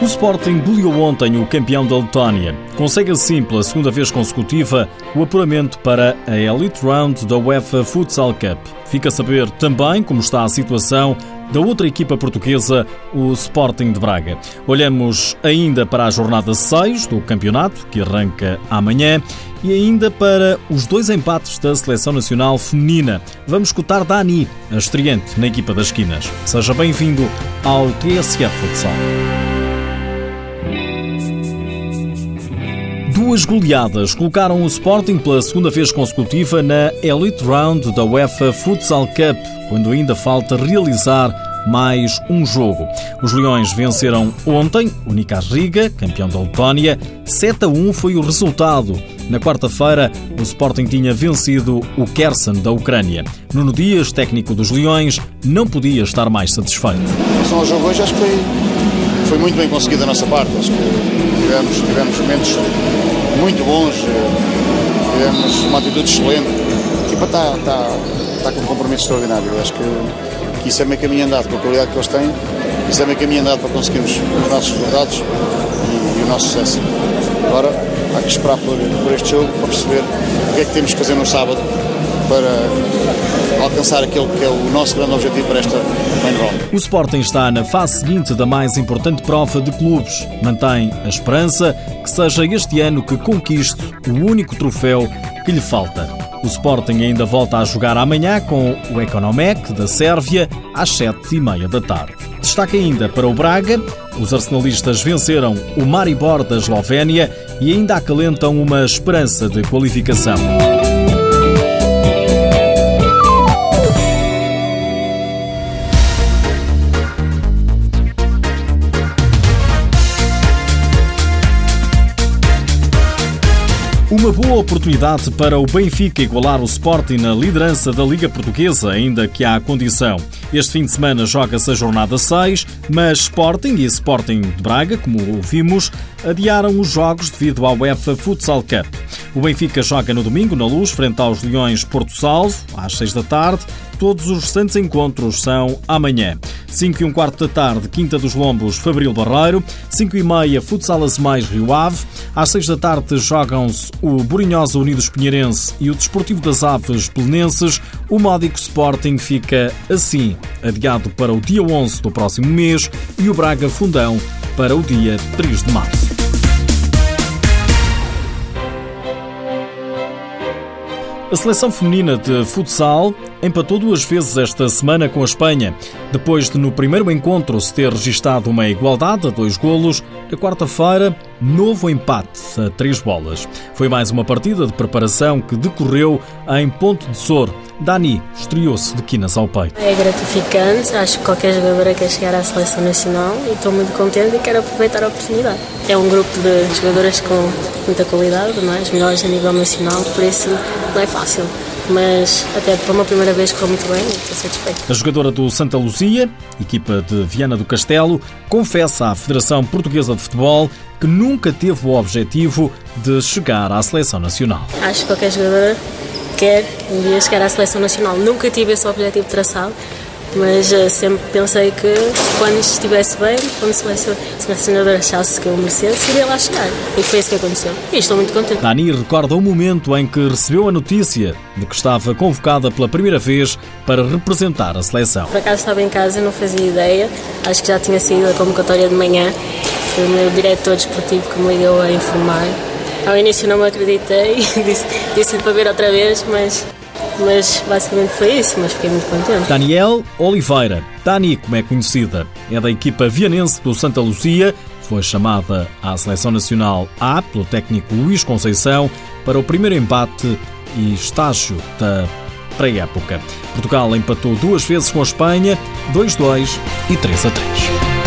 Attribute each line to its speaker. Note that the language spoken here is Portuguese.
Speaker 1: O Sporting goleou ontem o campeão da Letónia. Consegue assim, pela segunda vez consecutiva, o apuramento para a Elite Round da UEFA Futsal Cup. Fica a saber também como está a situação da outra equipa portuguesa, o Sporting de Braga. Olhamos ainda para a jornada 6 do campeonato, que arranca amanhã, e ainda para os dois empates da Seleção Nacional Feminina. Vamos escutar Dani, a estreante na equipa das esquinas. Seja bem-vindo ao TSF Futsal. Duas goleadas colocaram o Sporting pela segunda vez consecutiva na Elite Round da UEFA Futsal Cup, quando ainda falta realizar mais um jogo. Os Leões venceram ontem o Nicas Riga, campeão da Letónia. 7 a 1 foi o resultado. Na quarta-feira, o Sporting tinha vencido o Kherson da Ucrânia. Nuno Dias, técnico dos Leões, não podia estar mais satisfeito.
Speaker 2: Relação ao jogo hoje, acho que foi, foi muito bem conseguido da nossa parte. Acho que tivemos, tivemos momentos muito bons, tivemos uma atitude excelente. A equipa está, está, está com um compromisso extraordinário. Acho que, que isso é meio caminho andado com a qualidade que eles têm. Isso é meio caminho andado para conseguirmos os nossos resultados e, e o nosso sucesso. Agora, há que esperar por, por este jogo para perceber o que é que temos que fazer no sábado para alcançar aquele que é o nosso grande objetivo para esta main.
Speaker 1: O Sporting está na fase seguinte da mais importante prova de clubes. Mantém a esperança que seja este ano que conquiste o único troféu que lhe falta. O Sporting ainda volta a jogar amanhã com o Economec da Sérvia às sete e meia da tarde. Destaque ainda para o Braga. Os arsenalistas venceram o Maribor da Eslovénia e ainda acalentam uma esperança de qualificação. Uma boa oportunidade para o Benfica igualar o Sporting na liderança da Liga Portuguesa, ainda que há condição. Este fim de semana joga-se a jornada 6, mas Sporting e Sporting de Braga, como ouvimos, adiaram os jogos devido ao UEFA Futsal Cup. O Benfica joga no domingo na Luz, frente aos Leões Porto Salvo, às 6 da tarde. Todos os restantes encontros são amanhã. 5 e um quarto da tarde, Quinta dos Lombos, Fabril Barreiro. 5 e meia, Futsal Mais Rio Ave. Às 6 da tarde jogam-se o Borinhosa Unidos Pinheirense e o Desportivo das Aves Pelenenses. O Módico Sporting fica assim, adiado para o dia 11 do próximo mês e o Braga Fundão para o dia 3 de março. A seleção feminina de futsal empatou duas vezes esta semana com a Espanha. Depois de no primeiro encontro se ter registado uma igualdade a dois golos, na quarta-feira, novo empate a três bolas. Foi mais uma partida de preparação que decorreu em Ponte de Sor. Dani estreou-se de quinas ao peito.
Speaker 3: É gratificante, acho que qualquer jogadora quer chegar à seleção nacional e estou muito contente e quero aproveitar a oportunidade. É um grupo de jogadoras com muita qualidade, não é? as melhores a nível nacional, por isso não é fácil mas até para uma primeira vez correu muito bem e estou satisfeito.
Speaker 1: A jogadora do Santa Luzia, equipa de Viana do Castelo, confessa à Federação Portuguesa de Futebol que nunca teve o objetivo de chegar à seleção nacional.
Speaker 3: Acho que qualquer jogadora quer um dia chegar à seleção nacional. Nunca tive esse objetivo traçado, mas uh, sempre pensei que quando estivesse bem, quando o selecionador achasse que eu merecesse, iria lá chegar. E foi isso que aconteceu. E estou muito contente.
Speaker 1: Dani recorda o momento em que recebeu a notícia de que estava convocada pela primeira vez para representar a seleção.
Speaker 3: Por acaso estava em casa não fazia ideia. Acho que já tinha saído a convocatória de manhã. Foi o meu diretor desportivo que me ligou a informar. Ao início não me acreditei, disse-lhe disse para ver outra vez, mas mas basicamente foi isso, mas fiquei muito contente.
Speaker 1: Daniel Oliveira, Dani, como é conhecida, é da equipa vianense do Santa Lucia, foi chamada à Seleção Nacional A pelo técnico Luís Conceição para o primeiro embate e estágio da pré-época. Portugal empatou duas vezes com a Espanha, 2-2 e 3-3.